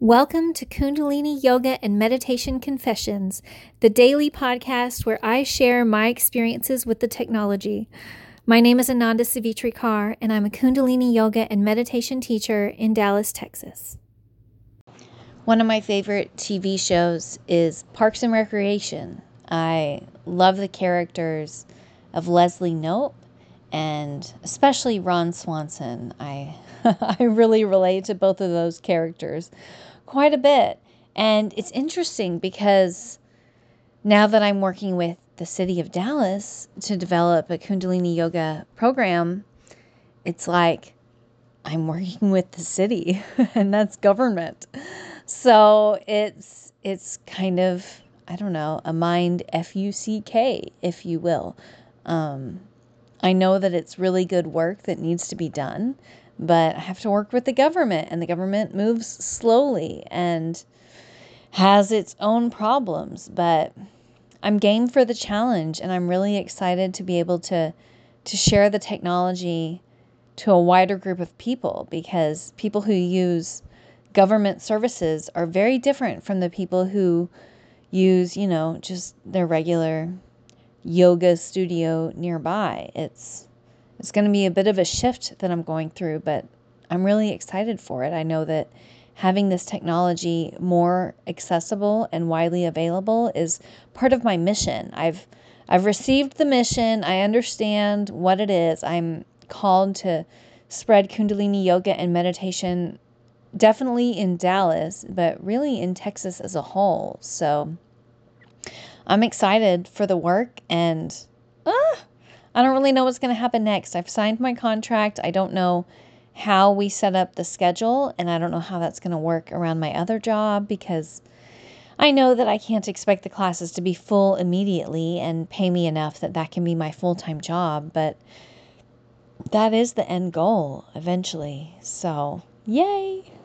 Welcome to Kundalini Yoga and Meditation Confessions, the daily podcast where I share my experiences with the technology. My name is Ananda Savitri Kaur, and I'm a Kundalini Yoga and Meditation teacher in Dallas, Texas. One of my favorite TV shows is Parks and Recreation. I love the characters of Leslie Knope and especially Ron Swanson. I I really relate to both of those characters quite a bit. And it's interesting because now that I'm working with the city of Dallas to develop a Kundalini yoga program, it's like I'm working with the city and that's government. So it's it's kind of I don't know, a mind F U C K, if you will. Um, I know that it's really good work that needs to be done, but I have to work with the government, and the government moves slowly and has its own problems. But I'm game for the challenge, and I'm really excited to be able to to share the technology to a wider group of people because people who use government services are very different from the people who use, you know, just their regular yoga studio nearby. It's it's going to be a bit of a shift that I'm going through, but I'm really excited for it. I know that having this technology more accessible and widely available is part of my mission. I've I've received the mission. I understand what it is. I'm called to spread kundalini yoga and meditation definitely in Dallas, but really in Texas as a whole. So I'm excited for the work and I don't really know what's going to happen next. I've signed my contract. I don't know how we set up the schedule, and I don't know how that's going to work around my other job because I know that I can't expect the classes to be full immediately and pay me enough that that can be my full time job, but that is the end goal eventually. So, yay!